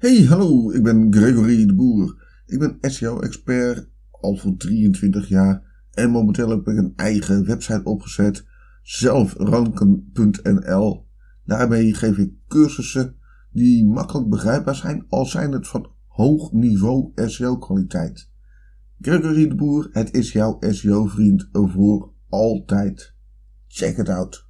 Hey, hallo, ik ben Gregory de Boer. Ik ben SEO-expert al voor 23 jaar en momenteel heb ik een eigen website opgezet, zelfranken.nl. Daarmee geef ik cursussen die makkelijk begrijpbaar zijn, al zijn het van hoog niveau SEO-kwaliteit. Gregory de Boer, het is jouw SEO-vriend voor altijd. Check it out.